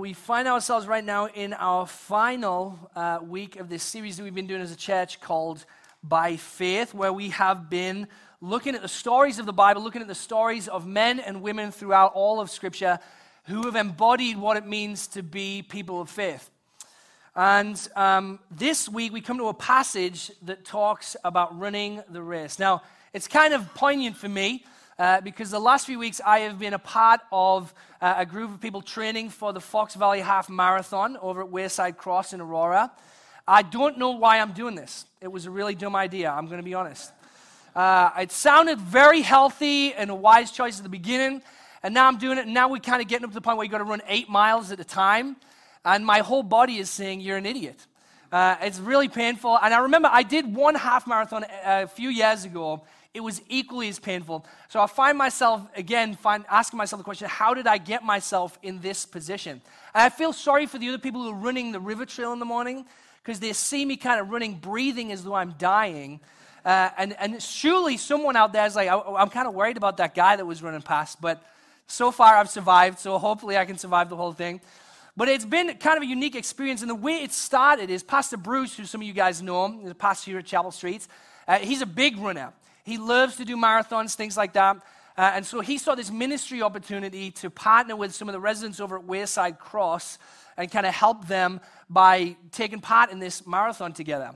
we find ourselves right now in our final uh, week of this series that we've been doing as a church called By Faith, where we have been looking at the stories of the Bible, looking at the stories of men and women throughout all of Scripture who have embodied what it means to be people of faith. And um, this week we come to a passage that talks about running the race. Now, it's kind of poignant for me uh, because the last few weeks I have been a part of uh, a group of people training for the Fox Valley Half Marathon over at Wayside Cross in Aurora. I don't know why I'm doing this. It was a really dumb idea, I'm going to be honest. Uh, it sounded very healthy and a wise choice at the beginning, and now I'm doing it, and now we're kind of getting up to the point where you've got to run eight miles at a time, and my whole body is saying, You're an idiot. Uh, it's really painful. And I remember I did one half marathon a few years ago, it was equally as painful. So I find myself, again, find, asking myself the question how did I get myself in this position? And I feel sorry for the other people who are running the river trail in the morning because they see me kind of running, breathing as though I'm dying. Uh, and, and surely someone out there is like, I, I'm kind of worried about that guy that was running past, but so far I've survived, so hopefully I can survive the whole thing. But it's been kind of a unique experience, and the way it started is Pastor Bruce, who some of you guys know him, the pastor here at Chapel Streets, uh, he's a big runner. He loves to do marathons, things like that. Uh, and so he saw this ministry opportunity to partner with some of the residents over at Wayside Cross and kind of help them by taking part in this marathon together.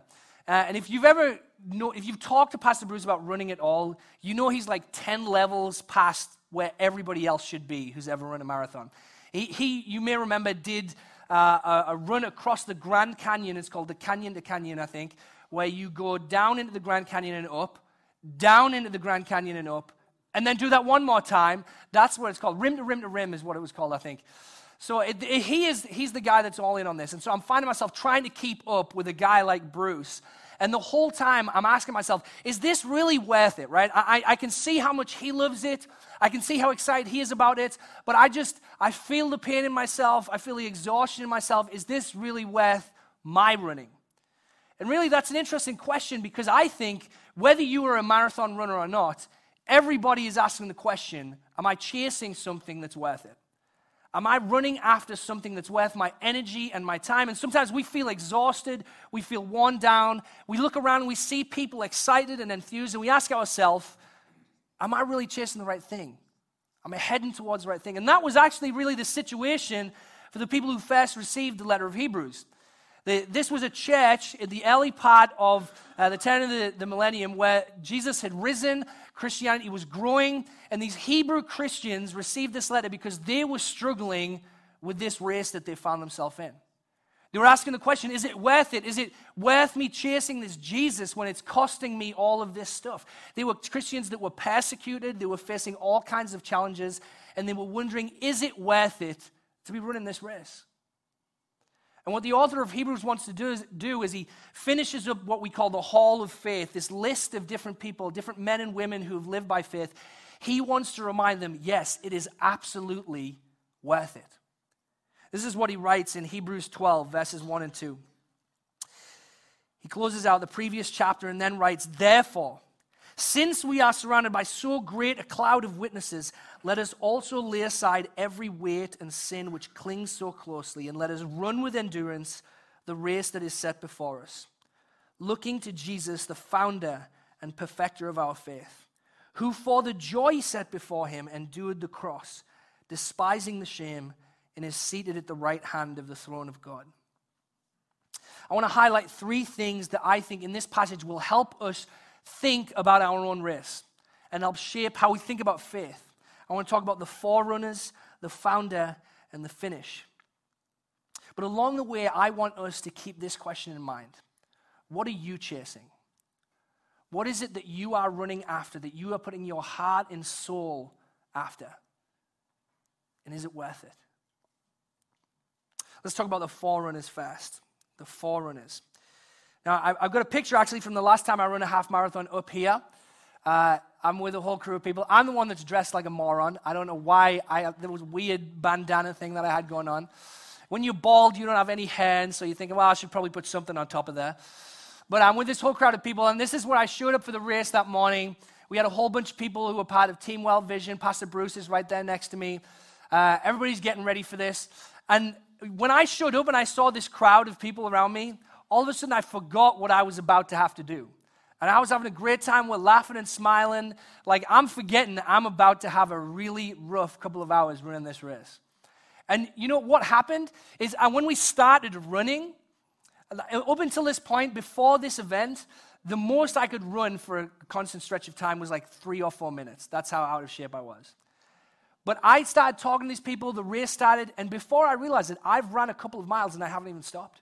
Uh, and if you've ever know, if you've talked to Pastor Bruce about running at all, you know he's like 10 levels past where everybody else should be who's ever run a marathon. He, he you may remember, did uh, a, a run across the Grand Canyon. It's called the Canyon to Canyon, I think, where you go down into the Grand Canyon and up down into the Grand Canyon and up, and then do that one more time. That's what it's called. Rim to rim to rim is what it was called, I think. So it, it, he is, he's the guy that's all in on this. And so I'm finding myself trying to keep up with a guy like Bruce. And the whole time I'm asking myself, is this really worth it, right? I, I can see how much he loves it. I can see how excited he is about it. But I just, I feel the pain in myself. I feel the exhaustion in myself. Is this really worth my running? And really, that's an interesting question because I think whether you are a marathon runner or not, everybody is asking the question Am I chasing something that's worth it? Am I running after something that's worth my energy and my time? And sometimes we feel exhausted, we feel worn down. We look around and we see people excited and enthused, and we ask ourselves, Am I really chasing the right thing? Am I heading towards the right thing? And that was actually really the situation for the people who first received the letter of Hebrews. The, this was a church in the early part of uh, the turn of the, the millennium where Jesus had risen, Christianity was growing, and these Hebrew Christians received this letter because they were struggling with this race that they found themselves in. They were asking the question is it worth it? Is it worth me chasing this Jesus when it's costing me all of this stuff? They were Christians that were persecuted, they were facing all kinds of challenges, and they were wondering is it worth it to be running this race? And what the author of Hebrews wants to do is, do is he finishes up what we call the hall of faith, this list of different people, different men and women who have lived by faith. He wants to remind them yes, it is absolutely worth it. This is what he writes in Hebrews 12, verses 1 and 2. He closes out the previous chapter and then writes, Therefore, since we are surrounded by so great a cloud of witnesses, let us also lay aside every weight and sin which clings so closely, and let us run with endurance the race that is set before us, looking to Jesus, the founder and perfecter of our faith, who for the joy set before him endured the cross, despising the shame, and is seated at the right hand of the throne of God. I want to highlight three things that I think in this passage will help us think about our own race and help shape how we think about faith. I want to talk about the forerunners, the founder, and the finish. But along the way, I want us to keep this question in mind What are you chasing? What is it that you are running after, that you are putting your heart and soul after? And is it worth it? Let's talk about the forerunners first. The forerunners. Now, I've got a picture actually from the last time I ran a half marathon up here. Uh, I'm with a whole crew of people. I'm the one that's dressed like a moron. I don't know why. I, there was a weird bandana thing that I had going on. When you're bald, you don't have any hands, so you think, well, I should probably put something on top of there. But I'm with this whole crowd of people, and this is where I showed up for the race that morning. We had a whole bunch of people who were part of Team World Vision. Pastor Bruce is right there next to me. Uh, everybody's getting ready for this. And when I showed up and I saw this crowd of people around me, all of a sudden I forgot what I was about to have to do. And I was having a great time. We're laughing and smiling. Like I'm forgetting I'm about to have a really rough couple of hours running this race. And you know what happened is when we started running, up until this point, before this event, the most I could run for a constant stretch of time was like three or four minutes. That's how out of shape I was. But I started talking to these people, the race started, and before I realized it, I've run a couple of miles and I haven't even stopped.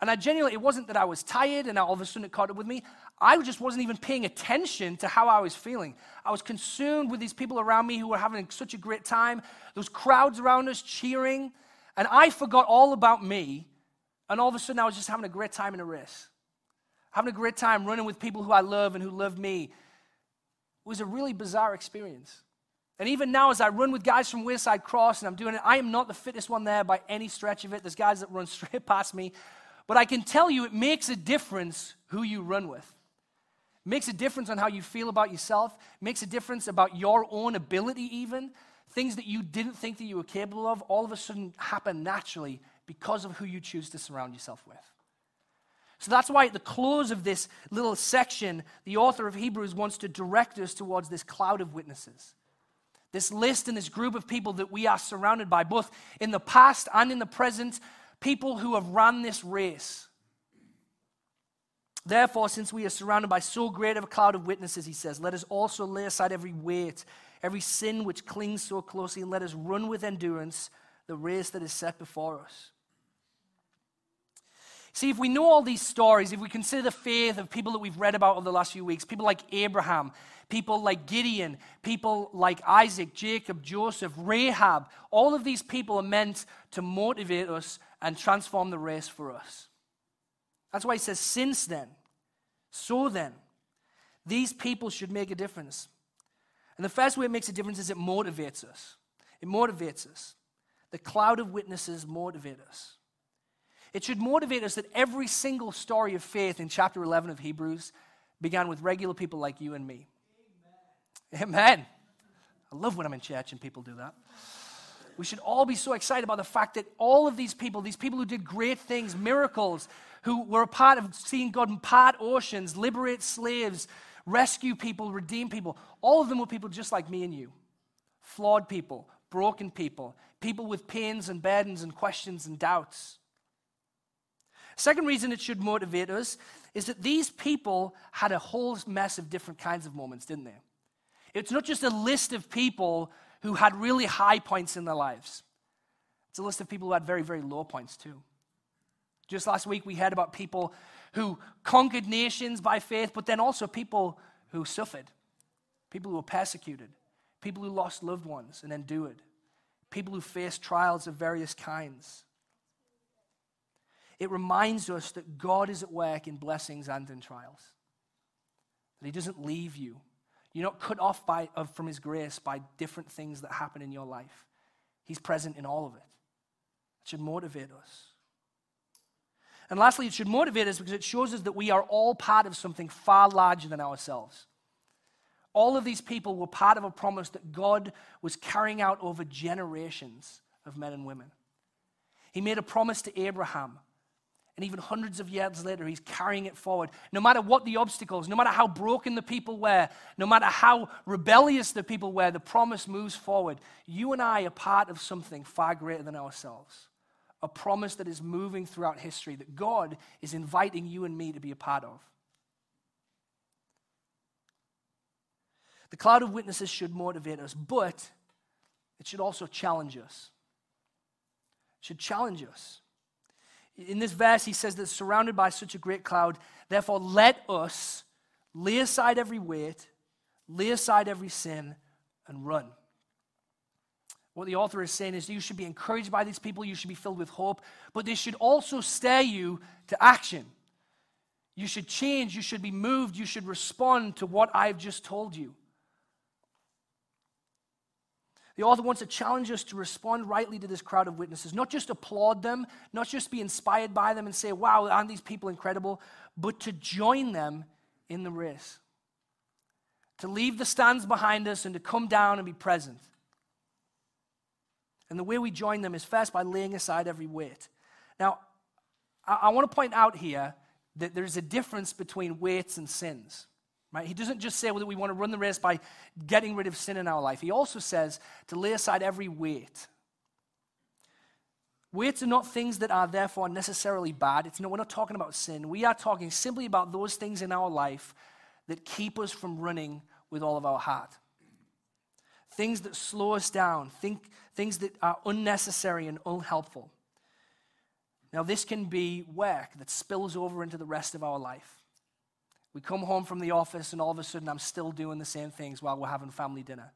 And I genuinely, it wasn't that I was tired and all of a sudden it caught up with me. I just wasn't even paying attention to how I was feeling. I was consumed with these people around me who were having such a great time, those crowds around us cheering. And I forgot all about me. And all of a sudden, I was just having a great time in a race. Having a great time running with people who I love and who love me. It was a really bizarre experience. And even now, as I run with guys from Wayside Cross and I'm doing it, I am not the fittest one there by any stretch of it. There's guys that run straight past me. But I can tell you it makes a difference who you run with. It makes a difference on how you feel about yourself, it makes a difference about your own ability, even. Things that you didn't think that you were capable of all of a sudden happen naturally because of who you choose to surround yourself with. So that's why at the close of this little section, the author of Hebrews wants to direct us towards this cloud of witnesses. This list and this group of people that we are surrounded by, both in the past and in the present, people who have run this race. Therefore, since we are surrounded by so great of a cloud of witnesses, he says, let us also lay aside every weight, every sin which clings so closely, and let us run with endurance the race that is set before us. See, if we know all these stories, if we consider the faith of people that we've read about over the last few weeks, people like Abraham, people like Gideon, people like Isaac, Jacob, Joseph, Rahab, all of these people are meant to motivate us and transform the race for us. That's why he says, Since then, so then, these people should make a difference. And the first way it makes a difference is it motivates us. It motivates us. The cloud of witnesses motivate us. It should motivate us that every single story of faith in chapter 11 of Hebrews began with regular people like you and me. Amen. Amen. I love when I'm in church and people do that. We should all be so excited about the fact that all of these people, these people who did great things, miracles, who were a part of seeing God part oceans, liberate slaves, rescue people, redeem people, all of them were people just like me and you. Flawed people, broken people, people with pains and burdens and questions and doubts. Second reason it should motivate us is that these people had a whole mess of different kinds of moments, didn't they? It's not just a list of people who had really high points in their lives. It's a list of people who had very, very low points too. Just last week, we heard about people who conquered nations by faith, but then also people who suffered, people who were persecuted, people who lost loved ones and endured, people who faced trials of various kinds. It reminds us that God is at work in blessings and in trials, that He doesn't leave you you're not cut off by, of, from His grace by different things that happen in your life. He's present in all of it. It should motivate us. And lastly, it should motivate us because it shows us that we are all part of something far larger than ourselves. All of these people were part of a promise that God was carrying out over generations of men and women. He made a promise to Abraham and even hundreds of years later, he's carrying it forward. No matter what the obstacles, no matter how broken the people were, no matter how rebellious the people were, the promise moves forward. You and I are part of something far greater than ourselves. A promise that is moving throughout history, that God is inviting you and me to be a part of. The cloud of witnesses should motivate us, but it should also challenge us. It should challenge us. In this verse, he says that surrounded by such a great cloud, therefore let us lay aside every weight, lay aside every sin, and run. What the author is saying is you should be encouraged by these people, you should be filled with hope, but they should also stir you to action. You should change, you should be moved, you should respond to what I've just told you. The author wants to challenge us to respond rightly to this crowd of witnesses, not just applaud them, not just be inspired by them and say, wow, aren't these people incredible, but to join them in the race. To leave the stands behind us and to come down and be present. And the way we join them is first by laying aside every weight. Now, I, I want to point out here that there's a difference between weights and sins. Right? He doesn't just say that we want to run the race by getting rid of sin in our life. He also says to lay aside every weight. Weights are not things that are therefore necessarily bad. It's no, we're not talking about sin. We are talking simply about those things in our life that keep us from running with all of our heart. Things that slow us down, think, things that are unnecessary and unhelpful. Now, this can be work that spills over into the rest of our life. We come home from the office, and all of a sudden, I'm still doing the same things while we're having family dinner.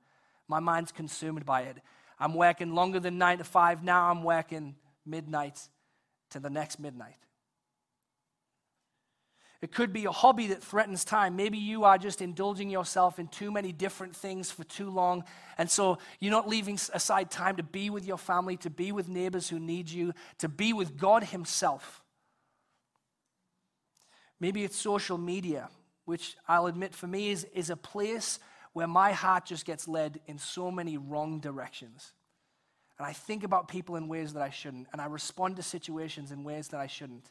My mind's consumed by it. I'm working longer than nine to five. Now I'm working midnight to the next midnight. It could be a hobby that threatens time. Maybe you are just indulging yourself in too many different things for too long. And so you're not leaving aside time to be with your family, to be with neighbors who need you, to be with God Himself. Maybe it's social media, which I'll admit for me is, is a place where my heart just gets led in so many wrong directions. And I think about people in ways that I shouldn't, and I respond to situations in ways that I shouldn't.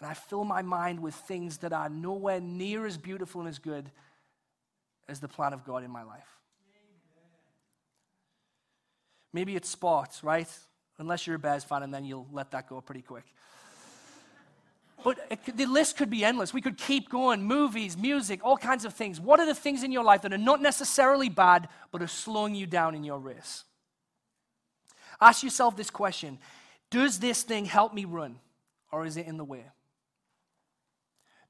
And I fill my mind with things that are nowhere near as beautiful and as good as the plan of God in my life. Maybe it's sports, right? Unless you're a Bears fan, and then you'll let that go pretty quick. But it, the list could be endless. We could keep going movies, music, all kinds of things. What are the things in your life that are not necessarily bad, but are slowing you down in your race? Ask yourself this question Does this thing help me run, or is it in the way?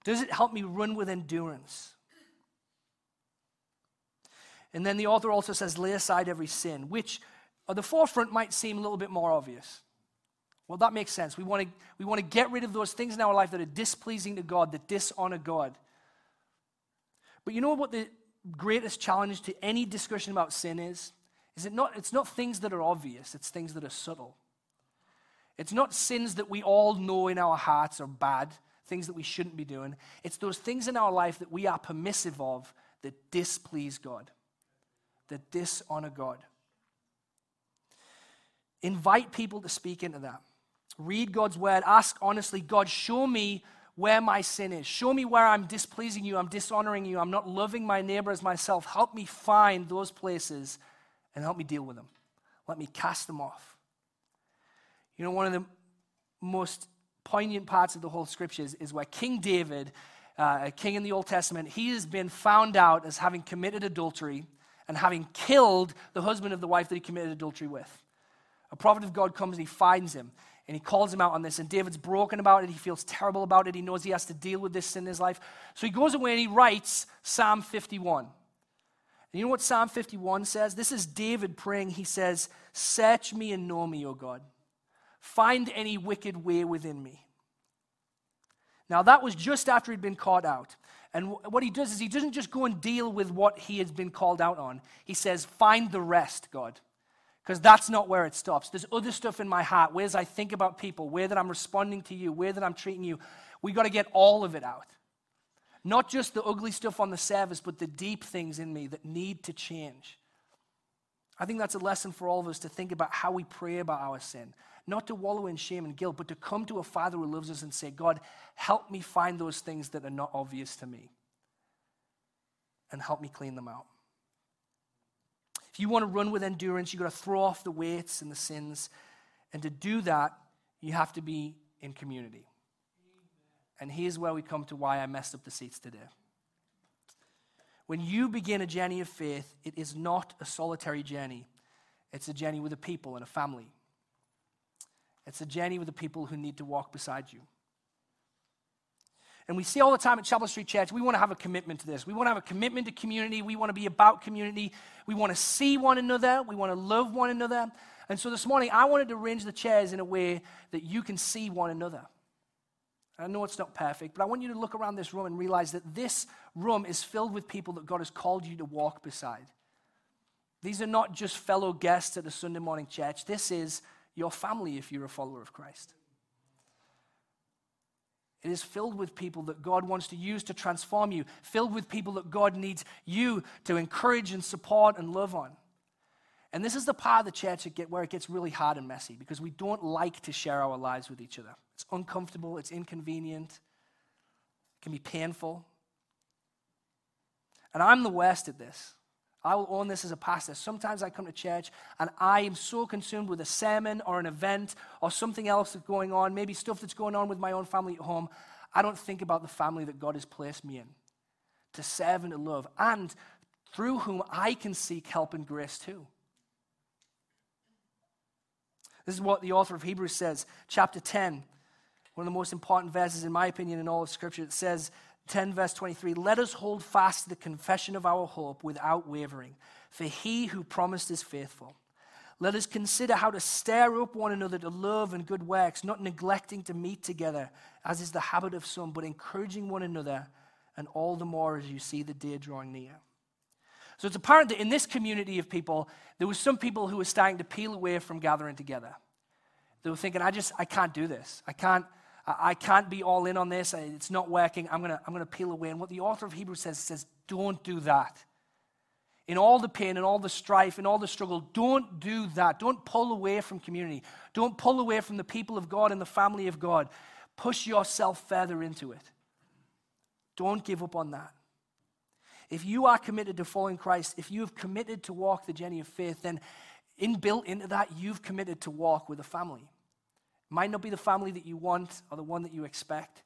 Does it help me run with endurance? And then the author also says, lay aside every sin, which at the forefront might seem a little bit more obvious. Well, that makes sense. We want to, we want to get rid of those things in our life that are displeasing to God, that dishonor God. But you know what the greatest challenge to any discussion about sin is? Is it not, it's not things that are obvious, it's things that are subtle. It's not sins that we all know in our hearts are bad things that we shouldn't be doing. It's those things in our life that we are permissive of that displease God, that dishonor God. Invite people to speak into that. Read God's word. Ask honestly, God, show me where my sin is. Show me where I'm displeasing you, I'm dishonoring you, I'm not loving my neighbor as myself. Help me find those places and help me deal with them. Let me cast them off. You know, one of the most poignant parts of the whole scriptures is where King David, uh, a king in the Old Testament, he has been found out as having committed adultery and having killed the husband of the wife that he committed adultery with. A prophet of God comes and he finds him and he calls him out on this. And David's broken about it. He feels terrible about it. He knows he has to deal with this in his life. So he goes away and he writes Psalm 51. And you know what Psalm 51 says? This is David praying. He says, Search me and know me, O God. Find any wicked way within me. Now, that was just after he'd been caught out. And what he does is he doesn't just go and deal with what he has been called out on. He says, Find the rest, God. Because that's not where it stops. There's other stuff in my heart, ways I think about people, where that I'm responding to you, where that I'm treating you. We got to get all of it out. Not just the ugly stuff on the surface, but the deep things in me that need to change. I think that's a lesson for all of us to think about how we pray about our sin, not to wallow in shame and guilt, but to come to a Father who loves us and say, God, help me find those things that are not obvious to me and help me clean them out. If you want to run with endurance, you've got to throw off the weights and the sins. And to do that, you have to be in community. And here's where we come to why I messed up the seats today. When you begin a journey of faith, it is not a solitary journey, it's a journey with a people and a family. It's a journey with the people who need to walk beside you. And we see all the time at Chapel Street Church, we want to have a commitment to this. We want to have a commitment to community. We want to be about community. We want to see one another. We want to love one another. And so this morning, I wanted to arrange the chairs in a way that you can see one another. I know it's not perfect, but I want you to look around this room and realize that this room is filled with people that God has called you to walk beside. These are not just fellow guests at a Sunday morning church. This is your family if you're a follower of Christ. It is filled with people that God wants to use to transform you, filled with people that God needs you to encourage and support and love on. And this is the part of the church get, where it gets really hard and messy because we don't like to share our lives with each other. It's uncomfortable, it's inconvenient, it can be painful. And I'm the worst at this. I will own this as a pastor. Sometimes I come to church and I am so consumed with a sermon or an event or something else that's going on, maybe stuff that's going on with my own family at home. I don't think about the family that God has placed me in to serve and to love, and through whom I can seek help and grace too. This is what the author of Hebrews says, chapter 10, one of the most important verses, in my opinion, in all of Scripture. It says, 10, verse 23 Let us hold fast the confession of our hope without wavering, for he who promised is faithful. Let us consider how to stir up one another to love and good works, not neglecting to meet together, as is the habit of some, but encouraging one another, and all the more as you see the day drawing near. So it's apparent that in this community of people, there were some people who were starting to peel away from gathering together. They were thinking, I just, I can't do this. I can't, I can't be all in on this. It's not working. I'm going to I'm going to peel away. And what the author of Hebrews says, says, don't do that. In all the pain and all the strife and all the struggle, don't do that. Don't pull away from community. Don't pull away from the people of God and the family of God. Push yourself further into it. Don't give up on that. If you are committed to following Christ, if you have committed to walk the journey of faith, then inbuilt into that, you've committed to walk with a family. Might not be the family that you want or the one that you expect.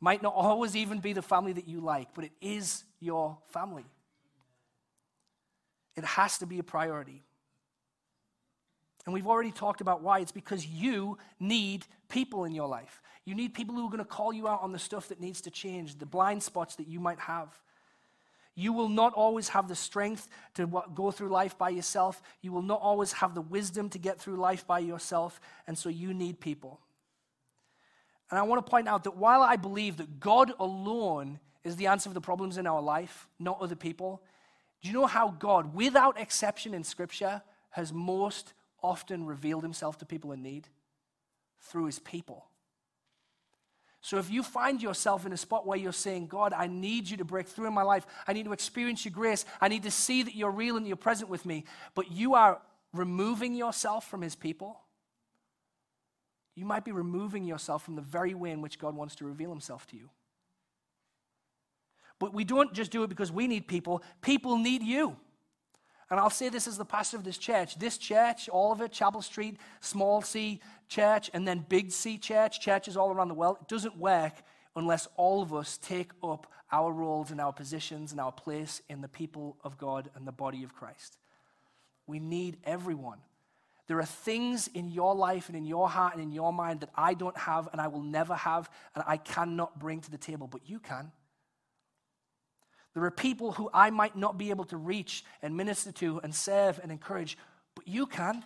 Might not always even be the family that you like, but it is your family. It has to be a priority. And we've already talked about why. It's because you need people in your life. You need people who are going to call you out on the stuff that needs to change, the blind spots that you might have. You will not always have the strength to go through life by yourself. You will not always have the wisdom to get through life by yourself. And so you need people. And I want to point out that while I believe that God alone is the answer to the problems in our life, not other people, do you know how God, without exception in Scripture, has most often revealed himself to people in need? Through his people. So if you find yourself in a spot where you're saying, God, I need you to break through in my life, I need to experience your grace, I need to see that you're real and you're present with me, but you are removing yourself from his people, you might be removing yourself from the very way in which God wants to reveal himself to you. But we don't just do it because we need people, people need you. And I'll say this as the pastor of this church. This church, all of it, Chapel Street, small c church, and then big C church, churches all around the world, it doesn't work unless all of us take up our roles and our positions and our place in the people of God and the body of Christ. We need everyone. There are things in your life and in your heart and in your mind that I don't have and I will never have and I cannot bring to the table, but you can. There are people who I might not be able to reach and minister to and serve and encourage, but you can.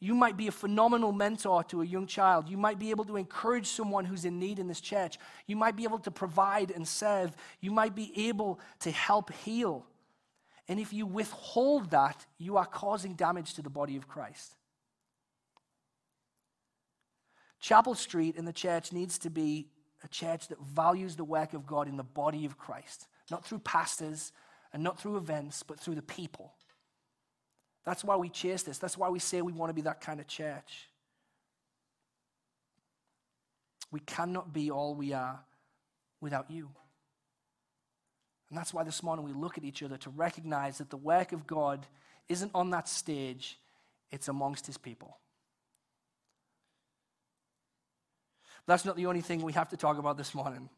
You might be a phenomenal mentor to a young child. You might be able to encourage someone who's in need in this church. You might be able to provide and serve. You might be able to help heal. And if you withhold that, you are causing damage to the body of Christ. Chapel Street in the church needs to be a church that values the work of God in the body of Christ, not through pastors and not through events, but through the people. That's why we chase this. That's why we say we want to be that kind of church. We cannot be all we are without you. And that's why this morning we look at each other to recognize that the work of God isn't on that stage, it's amongst his people. That's not the only thing we have to talk about this morning.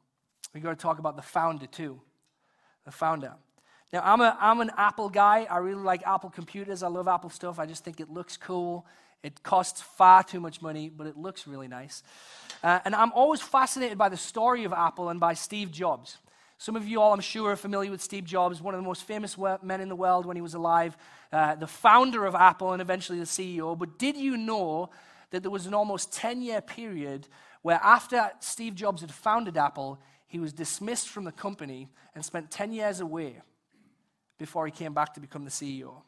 We've got to talk about the founder, too. The founder. Now, I'm, a, I'm an Apple guy. I really like Apple computers. I love Apple stuff. I just think it looks cool. It costs far too much money, but it looks really nice. Uh, and I'm always fascinated by the story of Apple and by Steve Jobs. Some of you all, I'm sure, are familiar with Steve Jobs, one of the most famous men in the world when he was alive, uh, the founder of Apple and eventually the CEO. But did you know that there was an almost 10 year period where after Steve Jobs had founded Apple, he was dismissed from the company and spent 10 years away before he came back to become the CEO.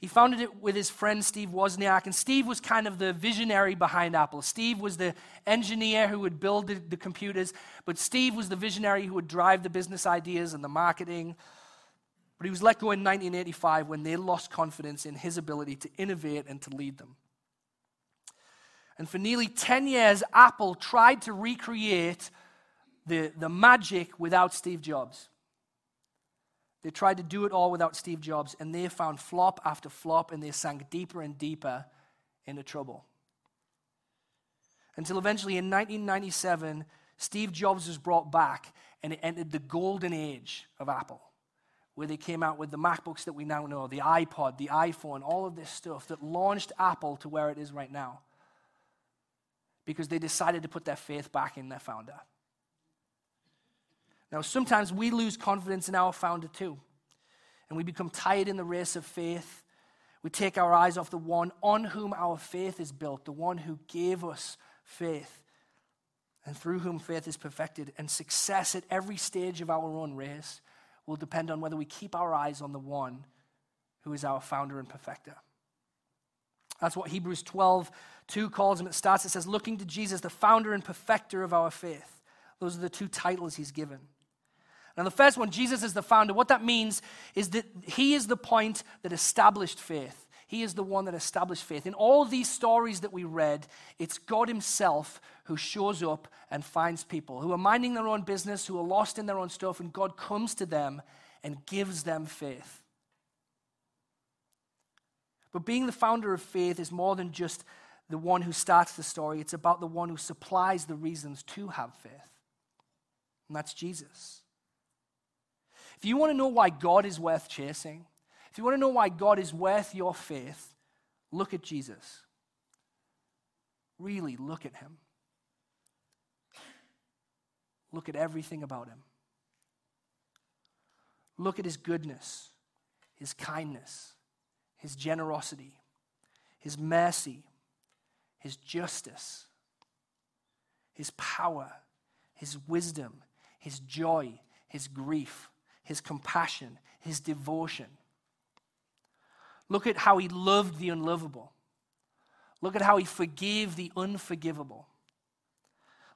He founded it with his friend Steve Wozniak, and Steve was kind of the visionary behind Apple. Steve was the engineer who would build the, the, computers, but Steve was the visionary who would drive the business ideas and the marketing. But he was let go in 1985 when they lost confidence in his ability to innovate and to lead them. And for nearly 10 years, Apple tried to recreate the, the magic without Steve Jobs. They tried to do it all without Steve Jobs, and they found flop after flop, and they sank deeper and deeper into trouble. Until eventually in 1997, Steve Jobs was brought back, and it entered the golden age of Apple, where they came out with the MacBooks that we now know, the iPod, the iPhone, all of this stuff that launched Apple to where it is right now because they decided to put their faith back in their founder. Now, sometimes we lose confidence in our founder too, and we become tired in the race of faith. We take our eyes off the one on whom our faith is built, the one who gave us faith, and through whom faith is perfected. And success at every stage of our own race will depend on whether we keep our eyes on the one who is our founder and perfecter. That's what Hebrews 12, 2 calls him. It starts, it says, looking to Jesus, the founder and perfecter of our faith. Those are the two titles he's given. Now, the first one, Jesus is the founder. What that means is that he is the point that established faith. He is the one that established faith. In all these stories that we read, it's God Himself who shows up and finds people who are minding their own business, who are lost in their own stuff, and God comes to them and gives them faith. But being the founder of faith is more than just the one who starts the story, it's about the one who supplies the reasons to have faith. And that's Jesus. If you want to know why God is worth chasing, if you want to know why God is worth your faith, look at Jesus. Really look at him. Look at everything about him. Look at his goodness, his kindness, his generosity, his mercy, his justice, his power, his wisdom, his joy, his grief, his compassion, his devotion. Look at how he loved the unlovable. Look at how he forgave the unforgivable.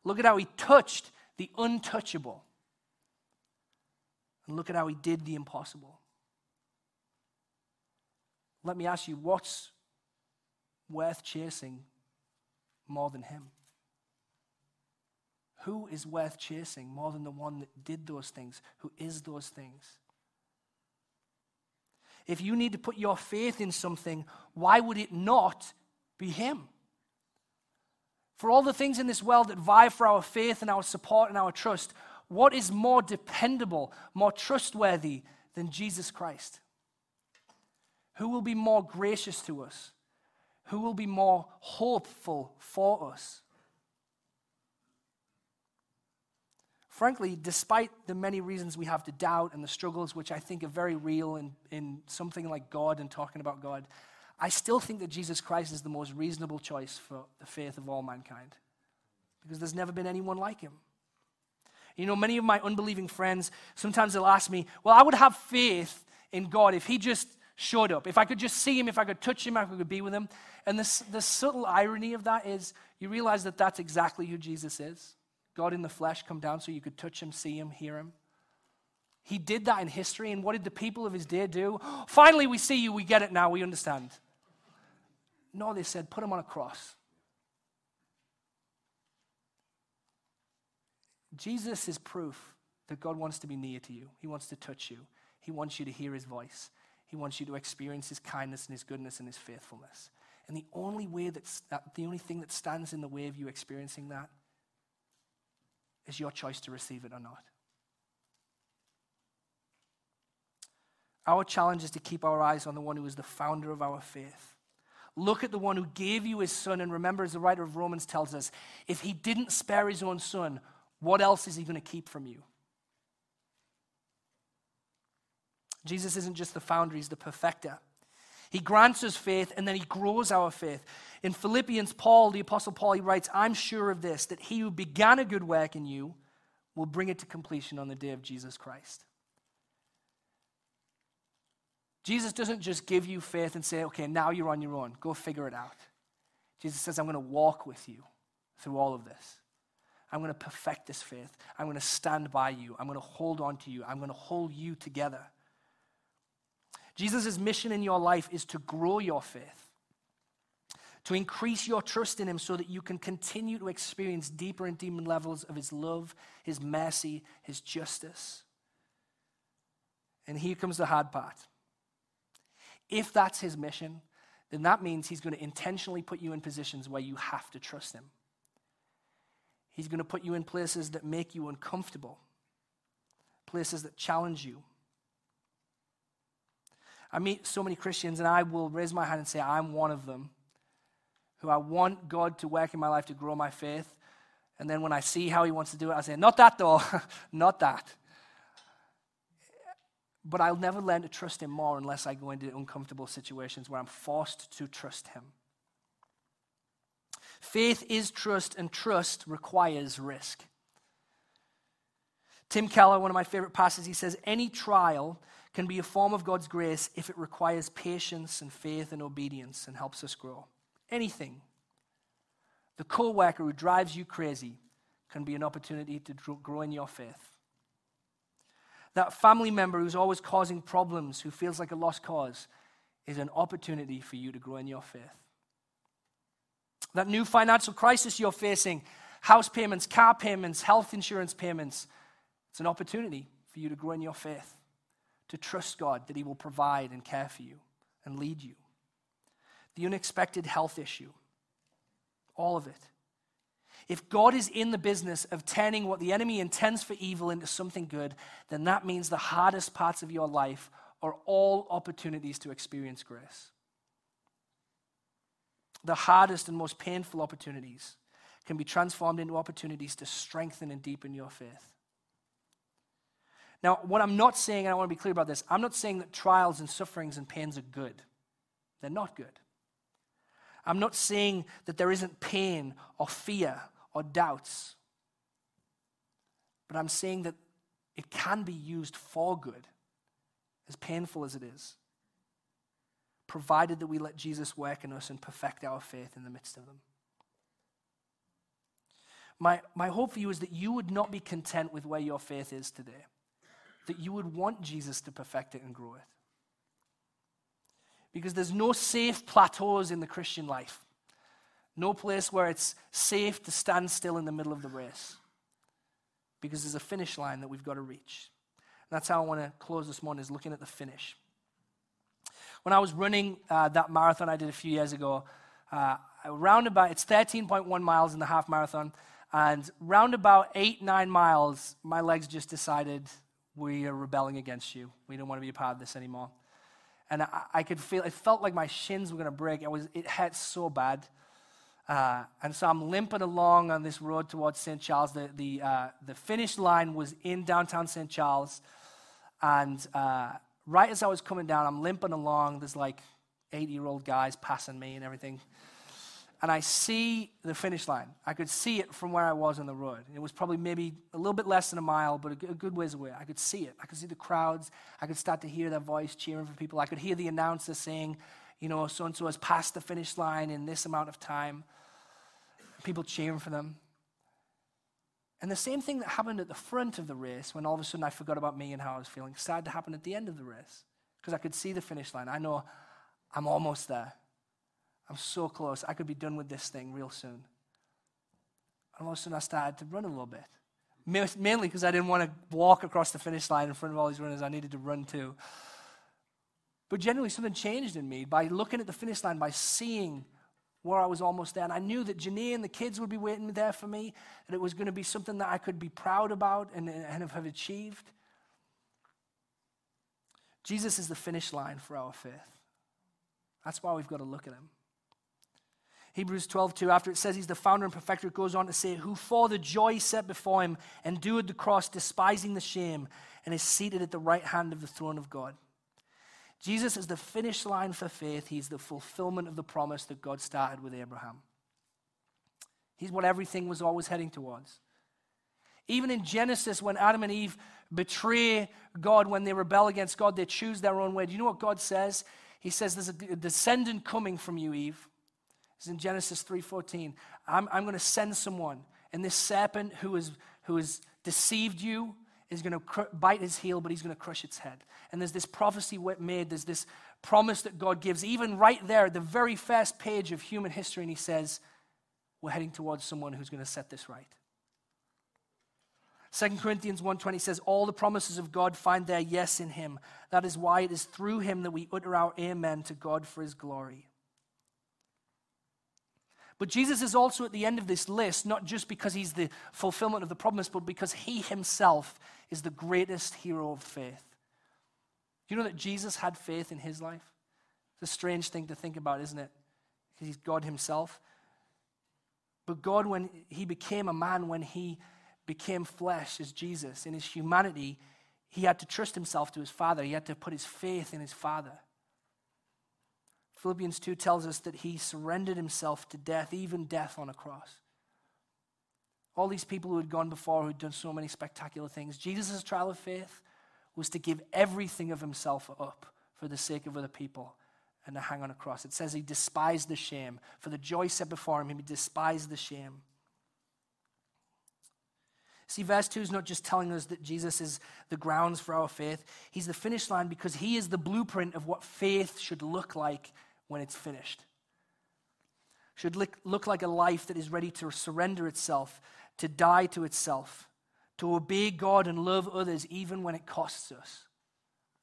Look at how he touched the untouchable. And look at how he did the impossible. Let me ask you, what's worth chasing more than him? Who is worth chasing more than the one that did those things, who is those things? If you need to put your faith in something, why would it not be him? For all the things in this world that vie for our faith and our support and our trust, what is more dependable, more trustworthy than Jesus Christ? Who will be more gracious to us? Who will be more hopeful for us? Frankly, despite the many reasons we have to doubt and the struggles, which I think are very real in, in something like God and talking about God, I still think that Jesus Christ is the most reasonable choice for the faith of all mankind because there's never been anyone like him. You know, many of my unbelieving friends, sometimes they'll ask me, Well, I would have faith in God if He just showed up. If I could just see him, if I could touch him, if I could be with him. And this, the subtle irony of that is you realize that that's exactly who Jesus is. God in the flesh come down so you could touch him, see him, hear him. He did that in history, and what did the people of his day do? Finally, we see you, we get it now, we understand. No, they said, put him on a cross. Jesus is proof that God wants to be near to you. He wants to touch you. He wants you to hear his voice. He wants you to experience his kindness and his goodness and his faithfulness. And the only way that's that, the only thing that stands in the way of you experiencing that is your choice to receive it or not. Our challenge is to keep our eyes on the one who is the founder of our faith. Look at the one who gave you his son, and remember, as the writer of Romans tells us, if he didn't spare his own son, what else is he going to keep from you? Jesus isn't just the founder, he's the perfecter. He grants us faith and then he grows our faith. In Philippians, Paul, the Apostle Paul, he writes, I'm sure of this, that he who began a good work in you will bring it to completion on the day of Jesus Christ. Jesus doesn't just give you faith and say, okay, now you're on your own. Go figure it out. Jesus says, I'm going to walk with you through all of this. I'm going to perfect this faith. I'm going to stand by you. I'm going to hold on to you. I'm going to hold you together Jesus' mission in your life is to grow your faith, to increase your trust in Him so that you can continue to experience deeper and deeper levels of His love, His mercy, His justice. And here comes the hard part. If that's His mission, then that means He's going to intentionally put you in positions where you have to trust Him. He's going to put you in places that make you uncomfortable, places that challenge you. I meet so many Christians, and I will raise my hand and say, I'm one of them who I want God to work in my life to grow my faith. And then when I see how He wants to do it, I say, Not that though, not that. But I'll never learn to trust Him more unless I go into uncomfortable situations where I'm forced to trust Him. Faith is trust, and trust requires risk. Tim Keller, one of my favorite pastors, he says, Any trial can be a form of God's grace if it requires patience and faith and obedience and helps us grow. Anything. The co worker who drives you crazy can be an opportunity to grow in your faith. That family member who's always causing problems, who feels like a lost cause, is an opportunity for you to grow in your faith. That new financial crisis you're facing, house payments, car payments, health insurance payments, it's an opportunity for you to grow in your faith, to trust God that He will provide and care for you and lead you. The unexpected health issue, all of it. If God is in the business of turning what the enemy intends for evil into something good, then that means the hardest parts of your life are all opportunities to experience grace. The hardest and most painful opportunities can be transformed into opportunities to strengthen and deepen your faith. Now, what I'm not saying, and I want to be clear about this, I'm not saying that trials and sufferings and pains are good. They're not good. I'm not saying that there isn't pain or fear or doubts. But I'm saying that it can be used for good, as painful as it is, provided that we let Jesus work in us and perfect our faith in the midst of them. My, my hope for you is that you would not be content with where your faith is today, that you would want Jesus to perfect it and grow it. Because there's no safe plateaus in the Christian life. No place where it's safe to stand still in the middle of the race. Because there's a finish line that we've got to reach. And that's how I want to close this morning, is looking at the finish. When I was running uh, that marathon I did a few years ago, uh, around about, it's 13.1 miles in the half marathon, and round about eight, nine miles, my legs just decided, we are rebelling against you. We don't want to be a part of this anymore. And I, I could feel, it felt like my shins were going to break. It, was, it hurt so bad. Uh, and so I'm limping along on this road towards St. Charles. The, the, uh, the finish line was in downtown St. Charles. And uh, right as I was coming down, I'm limping along. There's like 80 year old guys passing me and everything. And I see the finish line. I could see it from where I was on the road. It was probably maybe a little bit less than a mile, but a good ways away. I could see it. I could see the crowds. I could start to hear their voice cheering for people. I could hear the announcer saying, you know, so and so has passed the finish line in this amount of time people cheering for them. And the same thing that happened at the front of the race when all of a sudden I forgot about me and how I was feeling started to happen at the end of the race because I could see the finish line. I know I'm almost there. I'm so close. I could be done with this thing real soon. And all of a sudden I started to run a little bit. Mainly because I didn't want to walk across the finish line in front of all these runners. I needed to run too. But generally, something changed in me by looking at the finish line, by seeing where I was almost there. And I knew that Janae and the kids would be waiting there for me, and it was going to be something that I could be proud about and, and have achieved. Jesus is the finish line for our faith. That's why we've got to look at him. Hebrews 12, 2, after it says he's the founder and perfecter, it goes on to say, Who for the joy set before him endured the cross, despising the shame, and is seated at the right hand of the throne of God. Jesus is the finish line for faith. He's the fulfillment of the promise that God started with Abraham. He's what everything was always heading towards. Even in Genesis, when Adam and Eve betray God, when they rebel against God, they choose their own way. Do you know what God says? He says, There's a descendant coming from you, Eve. It's in Genesis 3:14. I'm, I'm going to send someone, and this serpent who, is, who has deceived you is going to cr- bite his heel, but he's going to crush its head. And there's this prophecy made, there's this promise that God gives, even right there at the very first page of human history, and he says, We're heading towards someone who's going to set this right. 2 Corinthians 1:20 says all the promises of God find their yes in him. That is why it is through him that we utter our amen to God for his glory. But Jesus is also at the end of this list, not just because he's the fulfillment of the promise, but because he himself is the greatest hero of faith. You know that Jesus had faith in his life? It's a strange thing to think about, isn't it? Because he's God himself. But God, when he became a man, when he became flesh as Jesus, in his humanity, he had to trust himself to his Father. He had to put his faith in his Father. Philippians 2 tells us that he surrendered himself to death, even death on a cross. All these people who had gone before, who had done so many spectacular things, Jesus' trial of faith was to give everything of himself up for the sake of other people and to hang on a cross. It says he despised the shame. For the joy set before him, he despised the shame. See, verse 2 is not just telling us that Jesus is the grounds for our faith, he's the finish line because he is the blueprint of what faith should look like when it's finished. Should look, like a life that is ready to surrender itself, to die to itself, to obey God and love others even when it costs us.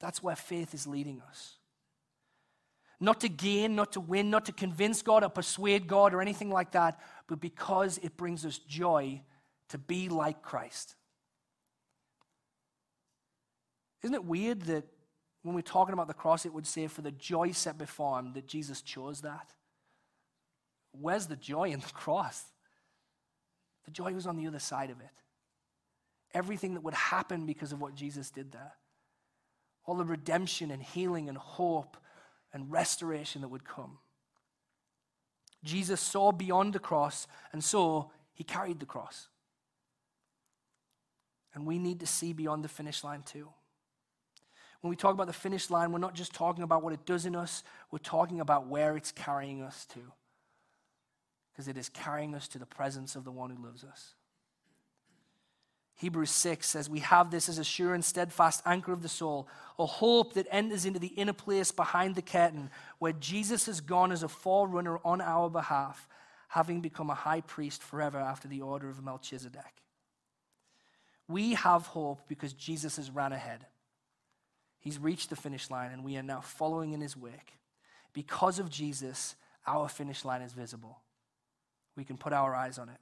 That's where faith is leading us. Not to gain, not to win, not to convince God or persuade God or anything like that, but because it brings us joy to be like Christ. Isn't it weird that when we're talking about the cross, it would say, for the joy set before him, that Jesus chose that. Where's the joy in the cross? The joy was on the other side of it. Everything that would happen because of what Jesus did there. All the redemption and healing and hope and restoration that would come. Jesus saw beyond the cross, and so he carried the cross. And we need to see beyond the finish line too. When we talk about the finish line, we're not just talking about what it does in us, we're talking about where it's carrying us to. Because it is carrying us to the presence of the one who loves us. Hebrews 6 says, We have this as a sure and steadfast anchor of the soul, a hope that enters into the inner place behind the curtain, where Jesus has gone as a forerunner on our behalf, having become a high priest forever after the order of Melchizedek. We have hope because Jesus has ran ahead. He's reached the finish line, and we are now following in his wake. Because of Jesus, our finish line is visible. We can put our eyes on it.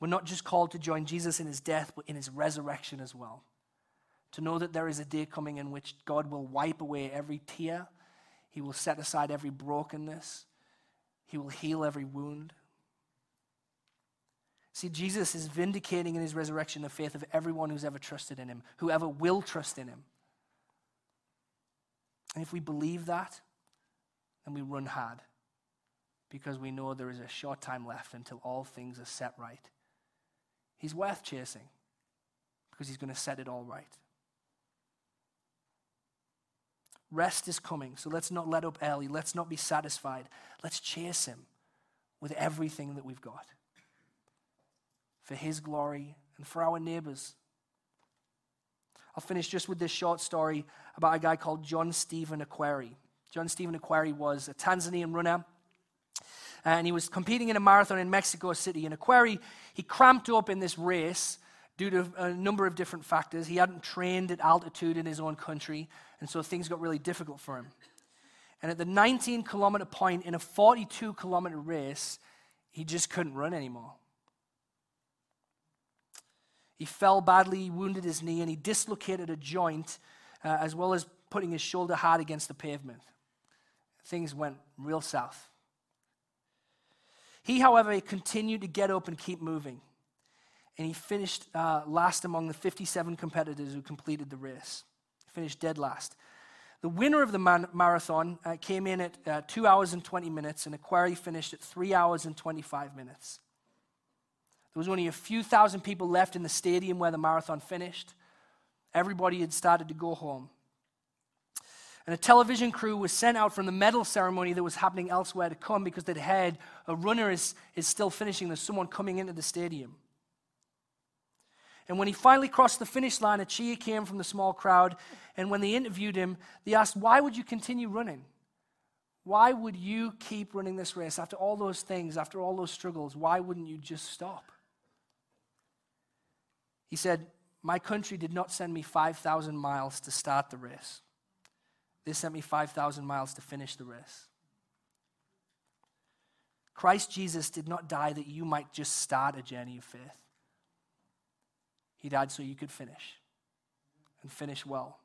We're not just called to join Jesus in his death, but in his resurrection as well. To know that there is a day coming in which God will wipe away every tear, he will set aside every brokenness, he will heal every wound. See, Jesus is vindicating in his resurrection the faith of everyone who's ever trusted in him, whoever will trust in him. And if we believe that, then we run hard because we know there is a short time left until all things are set right. He's worth chasing because he's going to set it all right. Rest is coming, so let's not let up early. Let's not be satisfied. Let's chase him with everything that we've got for His glory and for our neighbors. I'll finish just with this short story about a guy called John Stephen Akhwari. John Stephen Akhwari was a Tanzanian runner, and he was competing in a marathon in Mexico City. And Akhwari, he cramped up in this race due to a number of different factors. He hadn't trained at altitude in his own country, and so things got really difficult for him. And at the 19 kilometer point in a 42 kilometer race, he just couldn't run anymore. He fell badly, he wounded his knee, and he dislocated a joint uh, as well as putting his shoulder hard against the pavement. Things went real south. He, however, continued to get up and keep moving. And he finished uh, last among the 57 competitors who completed the race. He finished dead last. The winner of the man- marathon uh, came in at uh, 2 hours and 20 minutes, and Akhwari finished at 3 hours and 25 minutes. There was only a few thousand people left in the stadium where the marathon finished. Everybody had started to go home. And a television crew was sent out from the medal ceremony that was happening elsewhere to come because they'd heard a runner is, is still finishing. There's someone coming into the stadium. And when he finally crossed the finish line, a cheer came from the small crowd. And when they interviewed him, they asked, Why would you continue running? Why would you keep running this race after all those things, after all those struggles? Why wouldn't you just stop? He said, My country did not send me 5,000 miles to start the race, they sent me 5,000 miles to finish the race. Christ Jesus did not die that you might just start a journey of faith. He died so you could finish and finish well.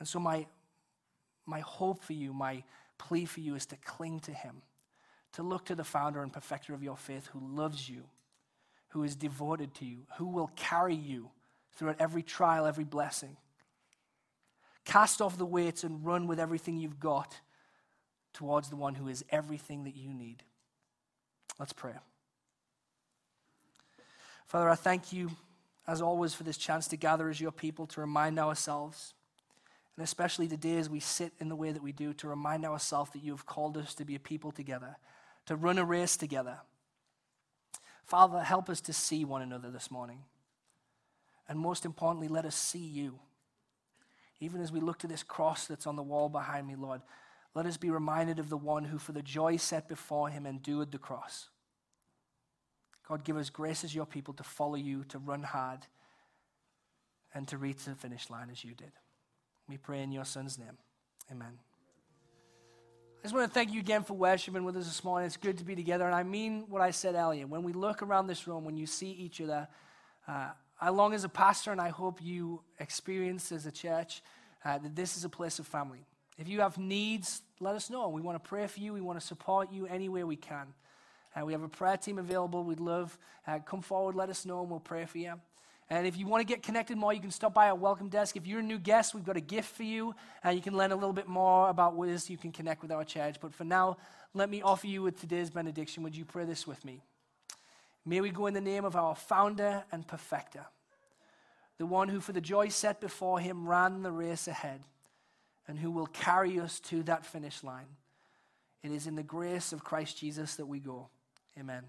And so, my, my hope for you, my plea for you is to cling to Him, to look to the founder and perfecter of your faith who loves you, who is devoted to you, who will carry you throughout every trial, every blessing. Cast off the weights and run with everything you've got towards the one who is everything that you need. Let's pray. Father, I thank you, as always, for this chance to gather as your people to remind ourselves, and especially today as we sit in the way that we do, to remind ourselves that you have called us to be a people together, to run a race together. Father, help us to see one another this morning. And most importantly, let us see you. Even as we look to this cross that's on the wall behind me, Lord, let us be reminded of the one who, for the joy set before him, endured the cross God, give us grace as your people to follow you, to run hard, and to reach the finish line as you did. We pray in your son's name. Amen. I just want to thank you again for worshiping with us this morning. It's good to be together. And I mean what I said earlier. When we look around this room, when you see each other, uh, I long as a pastor, and I hope you experience as a church, uh, that this is a place of family. If you have needs, let us know. We want to pray for you. We want to support you any way we can. Uh, we have a prayer team available. We'd love, uh, come forward, let us know, and we'll pray for you. And if you want to get connected more, you can stop by our welcome desk. If you're a new guest, we've got a gift for you. Uh, you can learn a little bit more about ways you can connect with our church. But for now, let me offer you with today's benediction. Would you pray this with me? May we go in the name of our founder and perfecter, the one who, for the joy set before him, ran the race ahead, and who will carry us to that finish line. It is in the grace of Christ Jesus that we go. Amen.